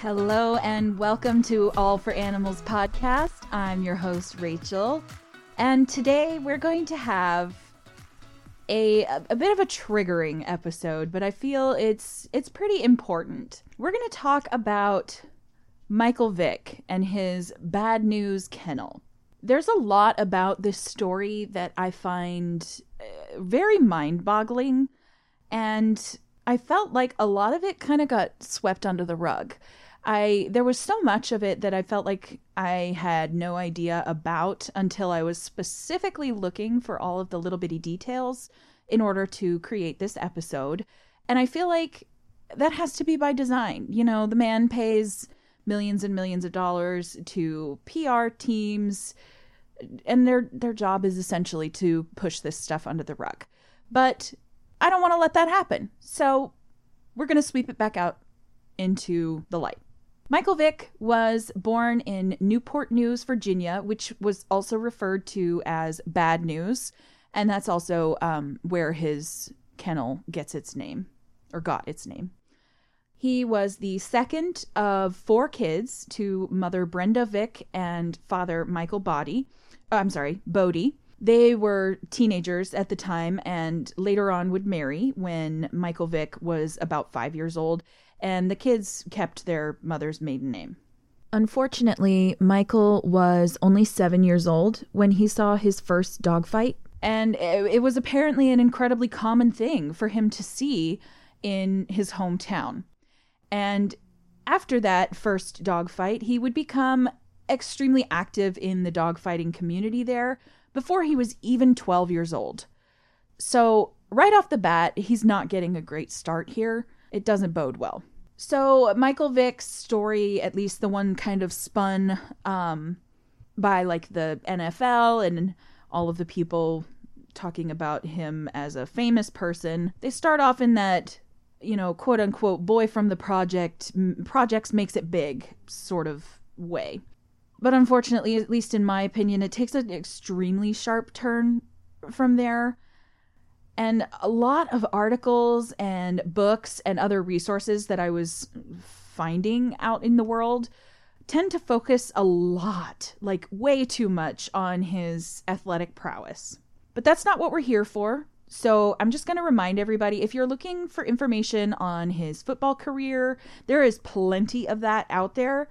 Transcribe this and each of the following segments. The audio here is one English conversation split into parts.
Hello and welcome to All for Animals podcast. I'm your host Rachel, and today we're going to have a a bit of a triggering episode, but I feel it's it's pretty important. We're going to talk about Michael Vick and his Bad Newz kennel. There's a lot about this story that I find uh, very mind-boggling and I felt like a lot of it kind of got swept under the rug. I there was so much of it that I felt like I had no idea about until I was specifically looking for all of the little bitty details in order to create this episode. And I feel like that has to be by design. You know, the man pays millions and millions of dollars to PR teams and their their job is essentially to push this stuff under the rug. But I don't want to let that happen. So we're going to sweep it back out into the light. Michael Vick was born in Newport News, Virginia, which was also referred to as Bad News. And that's also um, where his kennel gets its name, or got its name. He was the second of four kids to mother Brenda Vick and father Michael Boddie. Oh, I'm sorry, Boddie. They were teenagers at the time and later on would marry when Michael Vick was about five years old and the kids kept their mother's maiden name. Unfortunately, Michael was only seven years old when he saw his first dogfight, and it was apparently an incredibly common thing for him to see in his hometown. And after that first dogfight, he would become extremely active in the dogfighting community there before he was even 12 years old. So, right off the bat, he's not getting a great start here it doesn't bode well. So Michael Vick's story, at least the one kind of spun um, by like the NFL and all of the people talking about him as a famous person, they start off in that you know quote unquote boy from the project projects makes it big sort of way. But unfortunately, at least in my opinion, it takes an extremely sharp turn from there and a lot of articles and books and other resources that I was finding out in the world tend to focus a lot, like way too much, on his athletic prowess. But that's not what we're here for. So I'm just going to remind everybody if you're looking for information on his football career, there is plenty of that out there,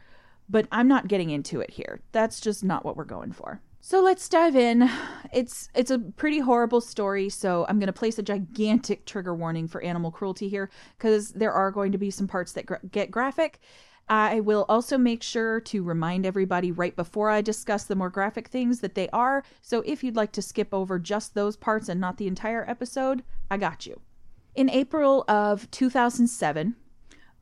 but I'm not getting into it here. That's just not what we're going for. So let's dive in. It's it's a pretty horrible story, so I'm going to place a gigantic trigger warning for animal cruelty here because there are going to be some parts that gra- get graphic. I will also make sure to remind everybody right before I discuss the more graphic things that they are. So if you'd like to skip over just those parts and not the entire episode, I got you. In April of 2007,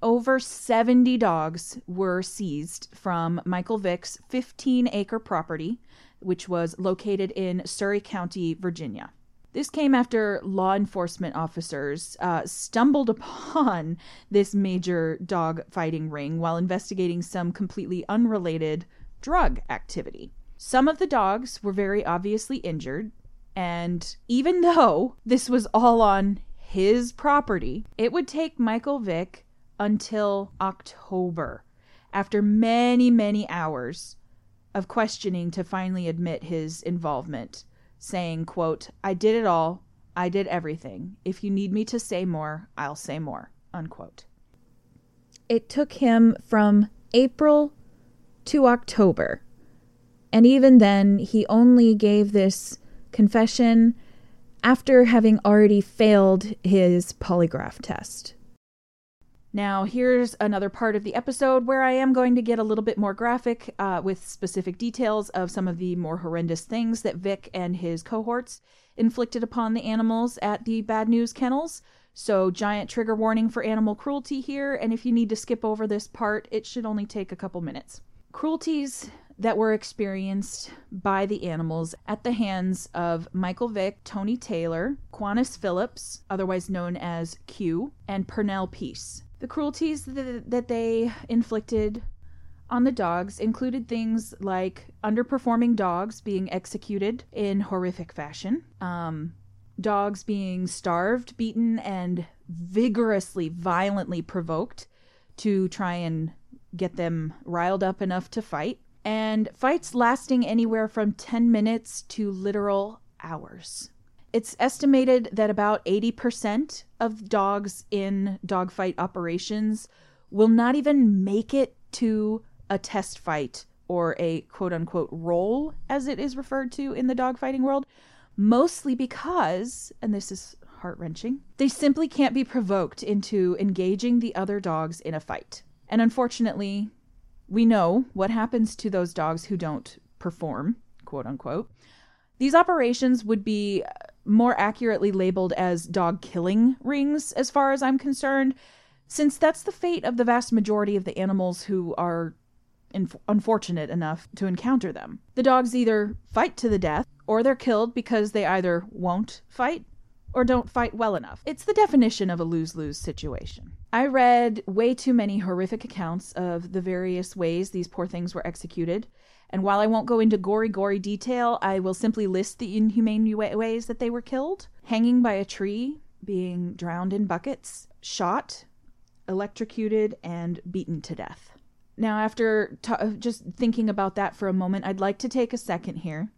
over 70 dogs were seized from Michael Vick's 15 acre property which was located in Surry County, Virginia. This came after law enforcement officers uh, stumbled upon this major dog fighting ring while investigating some completely unrelated drug activity. Some of the dogs were very obviously injured, and even though this was all on his property, it would take Michael Vick until October, after many, many hours, of questioning to finally admit his involvement, saying, quote, I did it all. I did everything. If you need me to say more, I'll say more. Unquote. It took him from April to October. And even then, he only gave this confession after having already failed his polygraph test. Now, here's another part of the episode where I am going to get a little bit more graphic uh, with specific details of some of the more horrendous things that Vick and his cohorts inflicted upon the animals at the Bad Newz Kennels. So, giant trigger warning for animal cruelty here, and if you need to skip over this part, it should only take a couple minutes. Cruelties that were experienced by the animals at the hands of Michael Vick, Tony Taylor, Quanis Phillips, otherwise known as Q, and Purnell Peace. The cruelties that, they inflicted on the dogs included things like underperforming dogs being executed in horrific fashion, um, dogs being starved, beaten, and vigorously, violently provoked to try and get them riled up enough to fight, and fights lasting anywhere from 10 minutes to literal hours. It's estimated that about 80% of dogs in dogfight operations will not even make it to a test fight or a quote unquote roll, as it is referred to in the dogfighting world, mostly because, and this is heart wrenching, they simply can't be provoked into engaging the other dogs in a fight. And unfortunately, we know what happens to those dogs who don't perform, quote unquote. These operations would be more accurately labeled as dog killing rings, as far as I'm concerned, since that's the fate of the vast majority of the animals who are inf- unfortunate enough to encounter them. The dogs either fight to the death, or they're killed because they either won't fight or don't fight well enough. It's the definition of a lose lose situation. I read way too many horrific accounts of the various ways these poor things were executed. And while I won't go into gory, gory detail, I will simply list the inhumane ways that they were killed hanging by a tree, being drowned in buckets, shot, electrocuted, and beaten to death. Now, after t- uh, just thinking about that for a moment, I'd like to take a second here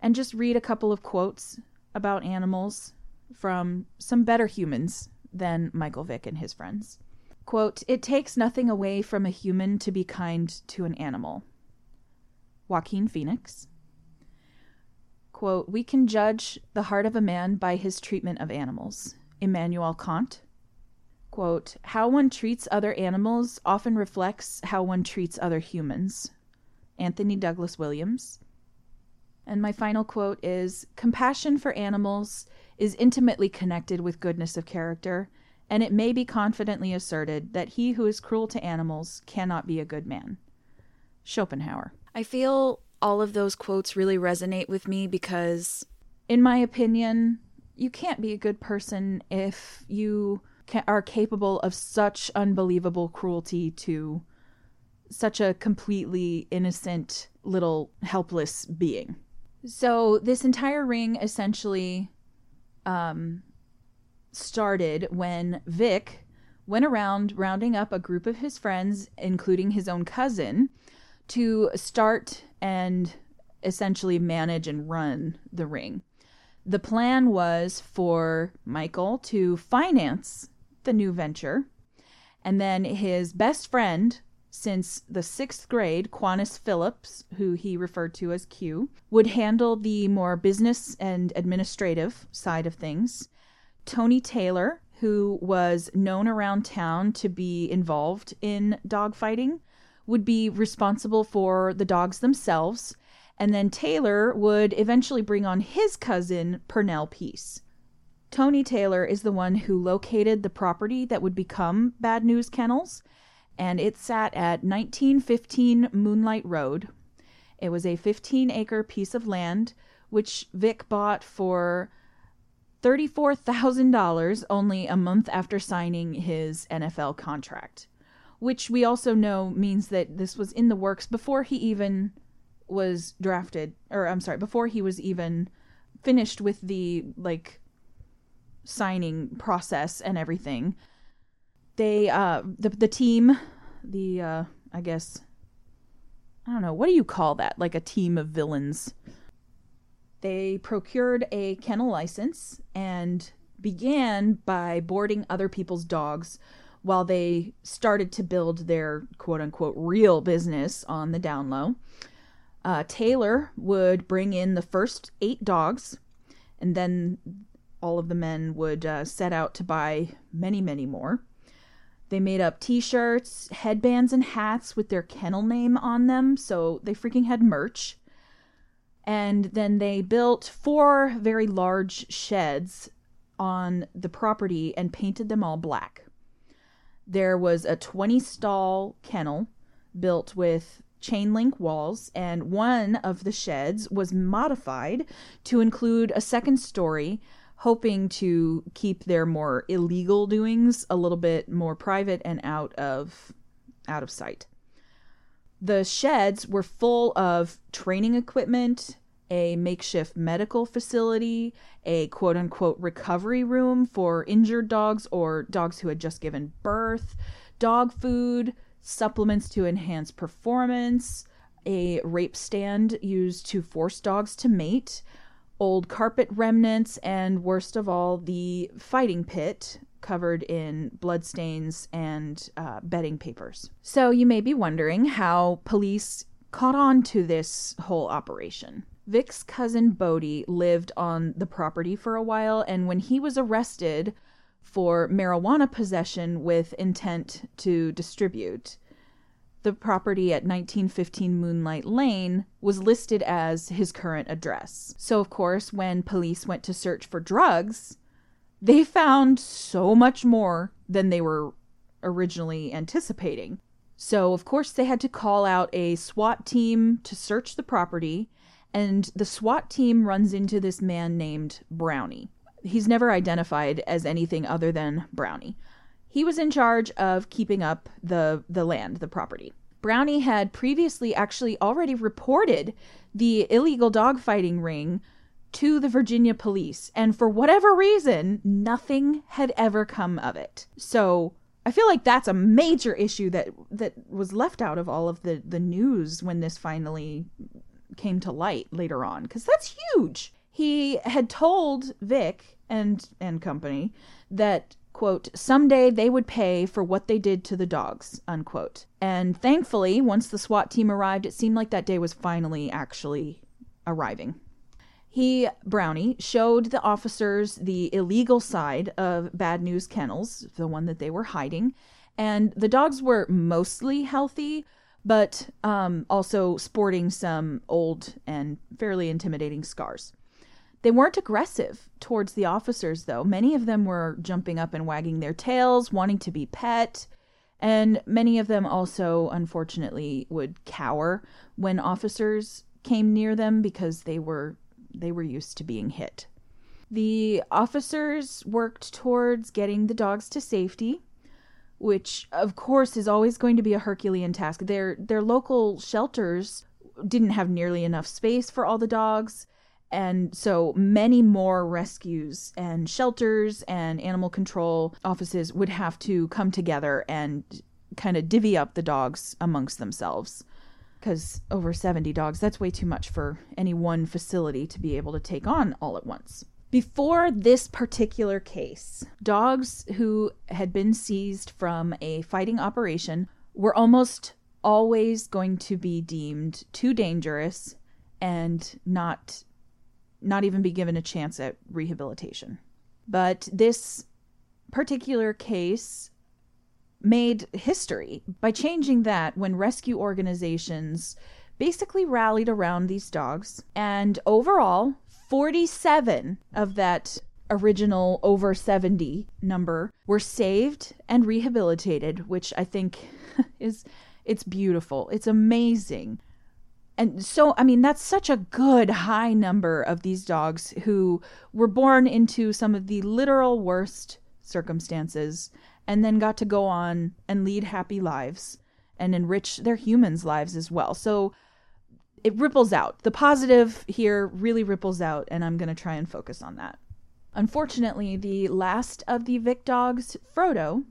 and just read a couple of quotes about animals from some better humans than Michael Vick and his friends. Quote, It takes nothing away from a human to be kind to an animal. Joaquin Phoenix. Quote, We can judge the heart of a man by his treatment of animals. Immanuel Kant. Quote, How one treats other animals often reflects how one treats other humans. Anthony Douglas Williams. And my final quote is Compassion for animals is intimately connected with goodness of character, and it may be confidently asserted that he who is cruel to animals cannot be a good man. Schopenhauer. I feel all of those quotes really resonate with me because, in my opinion, you can't be a good person if you are capable of such unbelievable cruelty to such a completely innocent little helpless being. So this entire ring essentially um, started when Vick went around rounding up a group of his friends, including his own cousin, to start and essentially manage and run the ring. The plan was for Michael to finance the new venture, and then his best friend since the sixth grade, Quanis Phillips, who he referred to as Q, would handle the more business and administrative side of things. Tony Taylor, who was known around town to be involved in dogfighting, would be responsible for the dogs themselves. And then Taylor would eventually bring on his cousin, Purnell Peace. Tony Taylor is the one who located the property that would become Bad Newz Kennels and it sat at 1915 Moonlight Road. It was a 15 acre piece of land which Vick bought for $34,000 only a month after signing his NFL contract, which we also know means that this was in the works before he even was drafted or I'm sorry, before he was even finished with the like signing process and everything they uh the the team the uh I guess I don't know, what do you call that? Like a team of villains. They procured a kennel license and began by boarding other people's dogs while they started to build their quote unquote real business on the down low. Uh, Taylor would bring in the first eight dogs, and then all of the men would uh, set out to buy many, many more. They made up t shirts, headbands, and hats with their kennel name on them, so they freaking had merch. And then they built four very large sheds on the property and painted them all black. There was a 20 stall kennel built with chain link walls, and one of the sheds was modified to include a second story hoping to keep their more illegal doings a little bit more private and out of out of sight. The sheds were full of training equipment, a makeshift medical facility, a quote unquote recovery room for injured dogs or dogs who had just given birth, dog food, supplements to enhance performance, a rape stand used to force dogs to mate, old carpet remnants, and worst of all, the fighting pit covered in bloodstains and uh, bedding papers. So you may be wondering how police caught on to this whole operation. Vick's cousin Boddie lived on the property for a while, and when he was arrested for marijuana possession with intent to distribute, the property at 1915 Moonlight Lane was listed as his current address. So, of course, when police went to search for drugs, they found so much more than they were originally anticipating. So, of course, they had to call out a SWAT team to search the property, and the SWAT team runs into this man named Brownie. He's never identified as anything other than Brownie. He was in charge of keeping up the, the land, the property. Brownie had previously actually already reported the illegal dogfighting ring to the Virginia police, and for whatever reason, nothing had ever come of it. So I feel like that's a major issue that that was left out of all of the the news when this finally came to light later on because that's huge. He had told Vick and and company that quote someday they would pay for what they did to the dogs unquote. And thankfully, once the SWAT team arrived, it seemed like that day was finally actually arriving. He, Brownie, showed the officers the illegal side of Bad Newz Kennels, the one that they were hiding, and the dogs were mostly healthy, but um, also sporting some old and fairly intimidating scars. They weren't aggressive towards the officers, though. Many of them were jumping up and wagging their tails, wanting to be pet, and many of them also, unfortunately, would cower when officers came near them because they were they were used to being hit. The officers worked towards getting the dogs to safety which of course is always going to be a Herculean task. Their their local shelters didn't have nearly enough space for all the dogs, and so many more rescues and shelters and animal control offices would have to come together and kind of divvy up the dogs amongst themselves. Because over 70 dogs, that's way too much for any one facility to be able to take on all at once. Before this particular case, dogs who had been seized from a fighting operation were almost always going to be deemed too dangerous and not not even be given a chance at rehabilitation. But this particular case made history by changing that when rescue organizations basically rallied around these dogs and overall 47 of that original over 70 number were saved and rehabilitated, which I think is it's beautiful. It's amazing. And so, I mean, that's such a good high number of these dogs who were born into some of the literal worst circumstances and then got to go on and lead happy lives and enrich their humans' lives as well. So, it ripples out. The positive here really ripples out, and I'm going to try and focus on that. Unfortunately, the last of the Vick dogs, Frodo,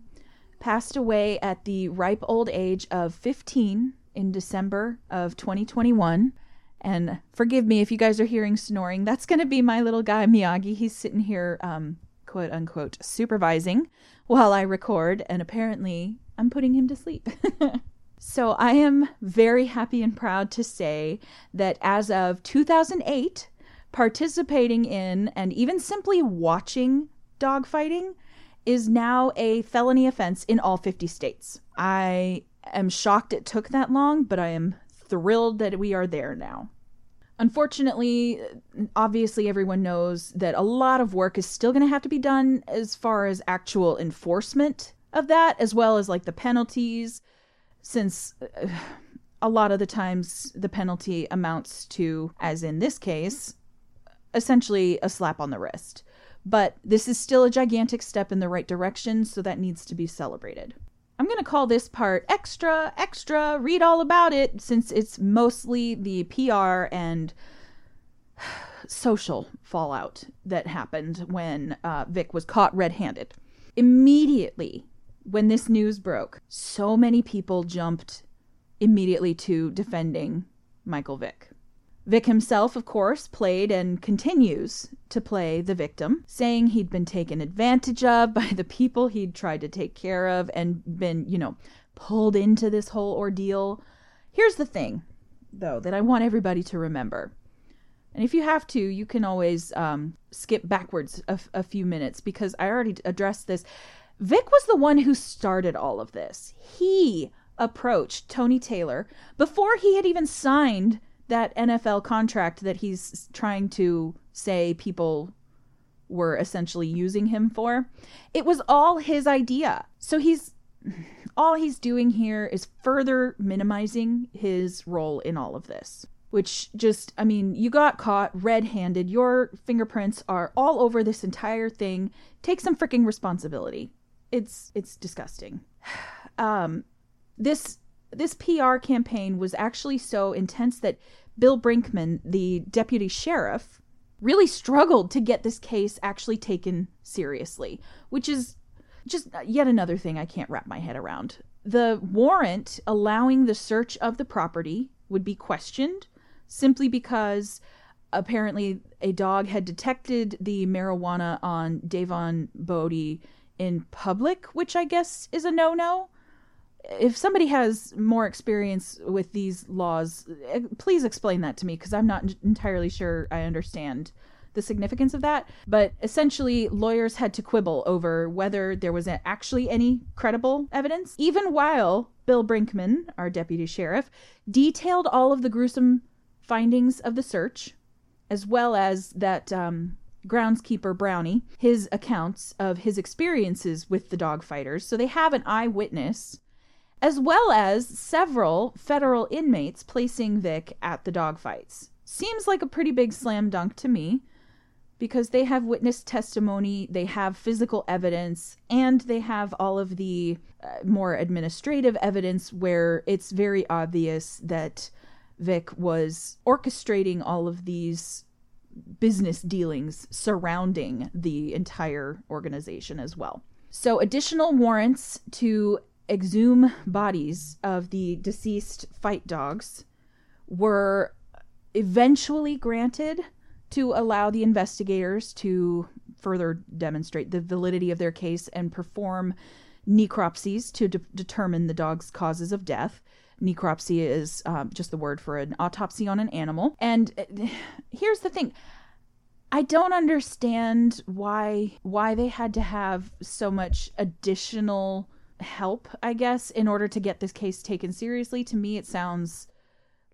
passed away at the ripe old age of 15 in December of 2021. And forgive me if you guys are hearing snoring. That's going to be my little guy, Miyagi. He's sitting here, um, quote unquote, supervising while I record, and apparently I'm putting him to sleep. So I am very happy and proud to say that as of 2008, participating in and even simply watching dogfighting is now a felony offense in all 50 states. I am shocked it took that long, but I am thrilled that we are there now. Unfortunately, obviously, everyone knows that a lot of work is still going to have to be done as far as actual enforcement of that, as well as like the penalties since uh, a lot of the times the penalty amounts to, as in this case, essentially a slap on the wrist. But this is still a gigantic step in the right direction, so that needs to be celebrated. I'm going to call this part extra, extra, read all about it, since it's mostly the PR and social fallout that happened when uh, Vick was caught red handed. Immediately when this news broke, so many people jumped immediately to defending Michael Vick. Vick himself, of course, played and continues to play the victim, saying he'd been taken advantage of by the people he'd tried to take care of and been, you know, pulled into this whole ordeal. Here's the thing, though, that I want everybody to remember. And if you have to, you can always um, skip backwards a, a few minutes because I already addressed this. Vick was the one who started all of this. He approached Tony Taylor before he had even signed that NFL contract that he's trying to say people were essentially using him for. It was all his idea. So he's all he's doing here is further minimizing his role in all of this. Which just, I mean, you got caught red handed. Your fingerprints are all over this entire thing. Take some freaking responsibility. It's it's disgusting. Um, this this PR campaign was actually so intense that Bill Brinkman, the deputy sheriff, really struggled to get this case actually taken seriously, which is just yet another thing I can't wrap my head around. The warrant allowing the search of the property would be questioned simply because apparently a dog had detected the marijuana on Davon Boddie in public, which I guess is a no no if somebody has more experience with these laws, eh, please explain that to me because I'm not entirely sure I understand the significance of that. But essentially, lawyers had to quibble over whether there was actually any credible evidence, even while Bill Brinkman, our deputy sheriff, detailed all of the gruesome findings of the search, as well as that um, groundskeeper Brownie, his accounts of his experiences with the dog fighters. So they have an eyewitness as well as several federal inmates placing Vick at the dogfights. Seems like a pretty big slam dunk to me because they have witness testimony, they have physical evidence, and they have all of the uh, more administrative evidence where it's very obvious that Vick was orchestrating all of these business dealings surrounding the entire organization as well. So, additional warrants to exhume bodies of the deceased fight dogs were eventually granted to allow the investigators to further demonstrate the validity of their case and perform necropsies to de- determine the dog's causes of death. Necropsy is um, just the word for an autopsy on an animal. And uh, here's the thing. I don't understand why why they had to have so much additional help, I guess, in order to get this case taken seriously. To me, it sounds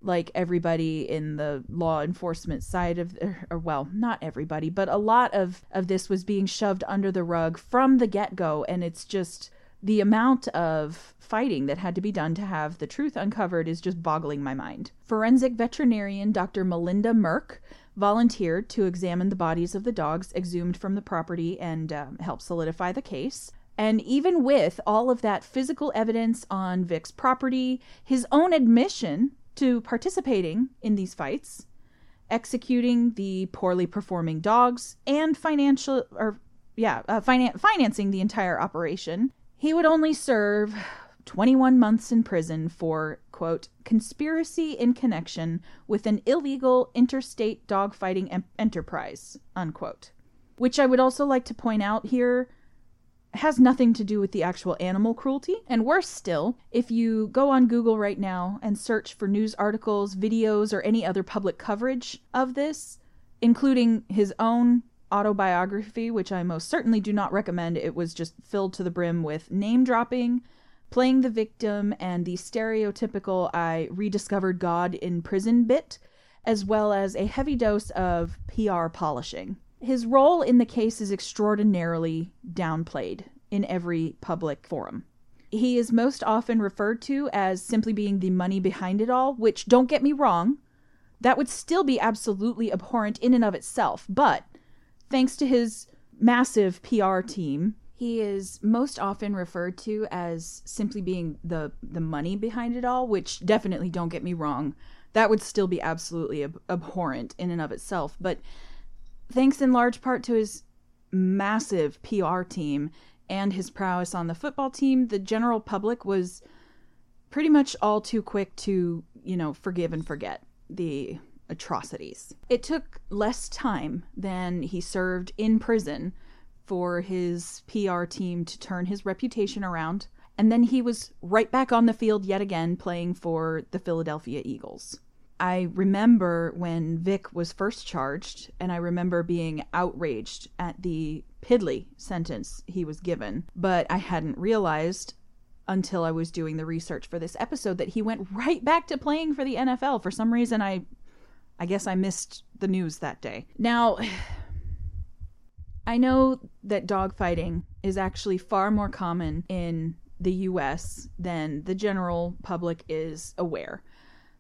like everybody in the law enforcement side of or, or, well not everybody but a lot of of this was being shoved under the rug from the get-go and it's just the amount of fighting that had to be done to have the truth uncovered is just boggling my mind. Forensic veterinarian dr melinda merck volunteered to examine the bodies of the dogs exhumed from the property and um, help solidify the case. And even with all of that physical evidence on Vick's property, his own admission to participating in these fights, executing the poorly performing dogs, and financial or yeah, uh, finan- financing the entire operation, he would only serve 21 months in prison for quote conspiracy in connection with an illegal interstate dogfighting em- enterprise unquote. Which I would also like to point out here has nothing to do with the actual animal cruelty. And worse still, if you go on Google right now and search for news articles, videos, or any other public coverage of this, including his own autobiography, which I most certainly do not recommend, it was just filled to the brim with name dropping, playing the victim, and the stereotypical I rediscovered God in prison bit, as well as a heavy dose of PR polishing. His role in the case is extraordinarily downplayed in every public forum. He is most often referred to as simply being the money behind it all, which, don't get me wrong, that would still be absolutely abhorrent in and of itself. But thanks to his massive PR team, he is most often referred to as simply being the the money behind it all, which definitely don't get me wrong, that would still be absolutely ab- abhorrent in and of itself. But thanks in large part to his massive PR team and his prowess on the football team, the general public was pretty much all too quick to, you know, forgive and forget the atrocities. It took less time than he served in prison for his PR team to turn his reputation around. And then he was right back on the field yet again playing for the Philadelphia Eagles. I remember when Vick was first charged, and I remember being outraged at the piddly sentence he was given, but I hadn't realized until I was doing the research for this episode that he went right back to playing for the NFL. For some reason I I guess I missed the news that day. Now I know that dogfighting is actually far more common in the US than the general public is aware.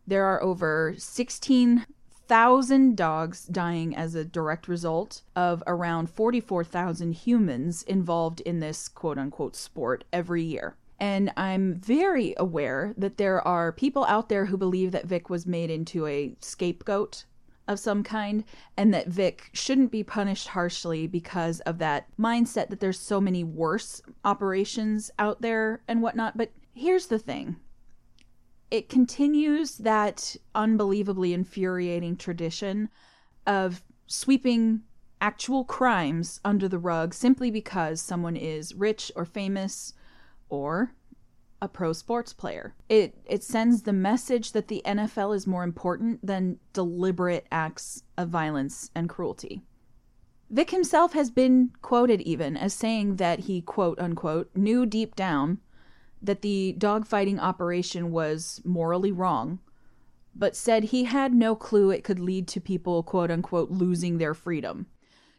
There are over 16,000 dogs dying as a direct result of around 44,000 humans involved in this quote unquote sport every year. And I'm very aware that there are people out there who believe that Vick was made into a scapegoat of some kind and that Vick shouldn't be punished harshly because of that mindset that there's so many worse operations out there and whatnot. But here's the thing it continues that unbelievably infuriating tradition of sweeping actual crimes under the rug simply because someone is rich or famous or a pro sports player. It it sends the message that the NFL is more important than deliberate acts of violence and cruelty. Vick himself has been quoted even as saying that he quote unquote knew deep down that the dogfighting operation was morally wrong, but said he had no clue it could lead to people, quote unquote, losing their freedom.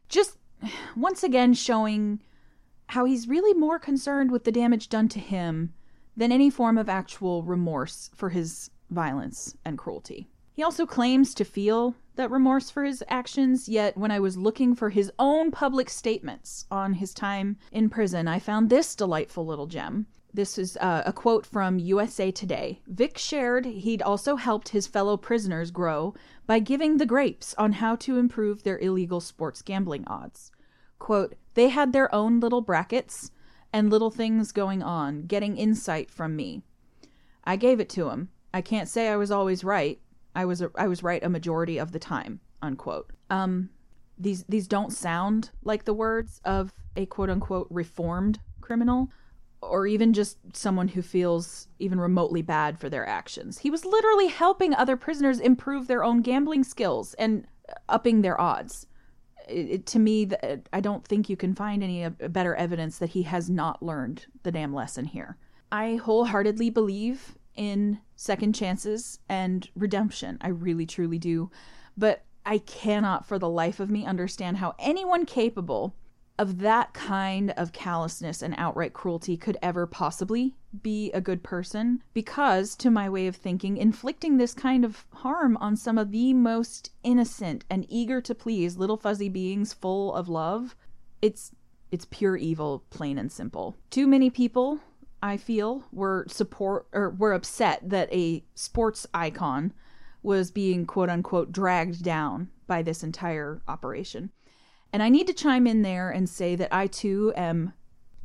Just once again showing how he's really more concerned with the damage done to him than any form of actual remorse for his violence and cruelty. He also claims to feel that remorse for his actions, yet when I was looking for his own public statements on his time in prison, I found this delightful little gem. This is uh, a quote from USA Today. Vick shared he'd also helped his fellow prisoners grow by giving the grapes on how to improve their illegal sports gambling odds. Quote, they had their own little brackets and little things going on, getting insight from me. I gave it to him. I can't say I was always right. I was I was right a majority of the time. Unquote. Um, these these don't sound like the words of a quote unquote reformed criminal or even just someone who feels even remotely bad for their actions. He was literally helping other prisoners improve their own gambling skills and upping their odds. It, to me, uh, I don't think you can find any uh, better evidence that he has not learned the damn lesson here. I wholeheartedly believe in second chances and redemption. I really, truly do. But I cannot for the life of me understand how anyone capable of that kind of callousness and outright cruelty could ever possibly be a good person because to my way of thinking inflicting this kind of harm on some of the most innocent and eager to please little fuzzy beings full of love it's it's pure evil plain and simple. Too many people i feel were support or were upset that a sports icon was being quote unquote dragged down by this entire operation and I need to chime in there and say that I too am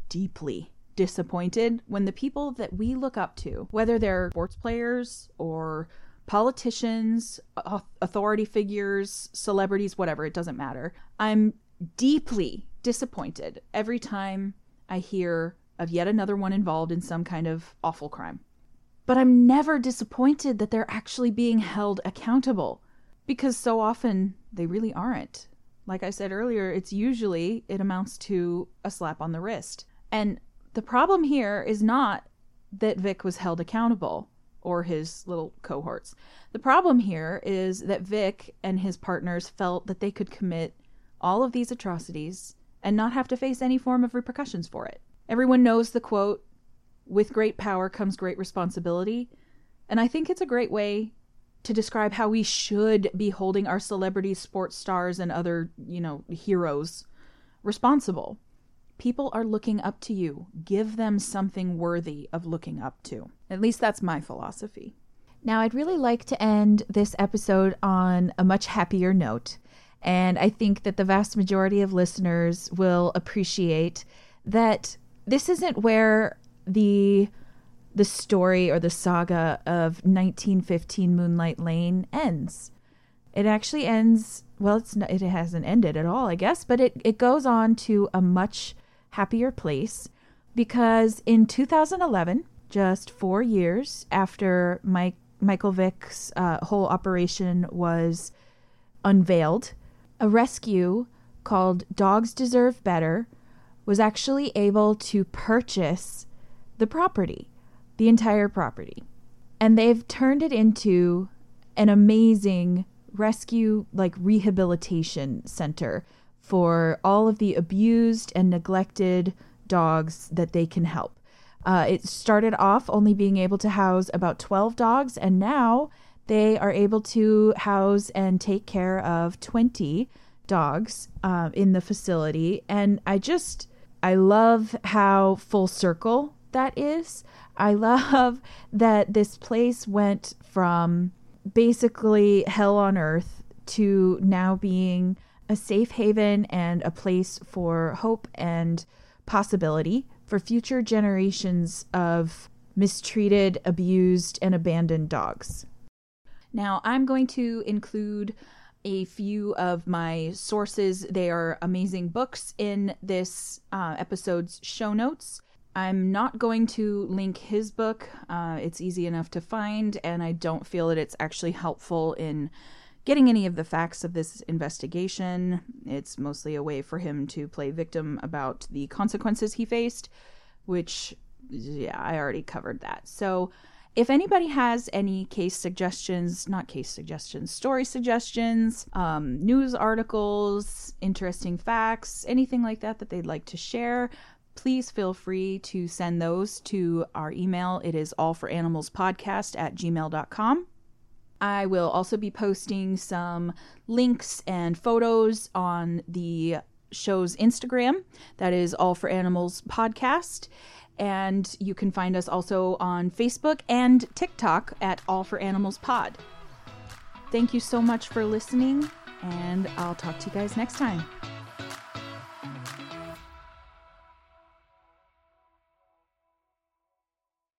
deeply disappointed when the people that we look up to, whether they're sports players or politicians, authority figures, celebrities, whatever, it doesn't matter. I'm deeply disappointed every time I hear of yet another one involved in some kind of awful crime. But I'm never disappointed that they're actually being held accountable because so often they really aren't. Like I said earlier, it's usually it amounts to a slap on the wrist. And the problem here is not that Vick was held accountable or his little cohorts. The problem here is that Vick and his partners felt that they could commit all of these atrocities and not have to face any form of repercussions for it. Everyone knows the quote, with great power comes great responsibility. And I think it's a great way to describe how we should be holding our celebrities, sports stars, and other, you know, heroes responsible. People are looking up to you. Give them something worthy of looking up to. At least that's my philosophy. Now, I'd really like to end this episode on a much happier note. And I think that the vast majority of listeners will appreciate that this isn't where the the story or the saga of 1915 Moonlight Lane ends. It actually ends well it's not, it hasn't ended at all, I guess, but it it goes on to a much happier place because in 2011, just 4 years after Mike Michael Vick's uh, whole operation was unveiled, a rescue called Dogs Deserve Better was actually able to purchase the property, the entire property. And they've turned it into an amazing rescue, like rehabilitation center for all of the abused and neglected dogs that they can help. Uh, it started off only being able to house about 12 dogs, and now they are able to house and take care of 20 dogs uh, in the facility. And I just, I love how full circle that is. I love that this place went from basically hell on earth to now being a safe haven and a place for hope and possibility for future generations of mistreated, abused, and abandoned dogs. Now, I'm going to include a few of my sources. They are amazing books in this uh, episode's show notes. I'm not going to link his book. Uh, it's easy enough to find, and I don't feel that it's actually helpful in getting any of the facts of this investigation. It's mostly a way for him to play victim about the consequences he faced, which, yeah, I already covered that. So, if anybody has any case suggestions, not case suggestions, story suggestions, um, news articles, interesting facts, anything like that that they'd like to share, please feel free to send those to our email. It is allforanimalspodcast at gmail.com. I will also be posting some links and photos on the show's Instagram. That is All for Animals Podcast. And you can find us also on Facebook and TikTok at All for Animals Pod. Thank you so much for listening, and I'll talk to you guys next time.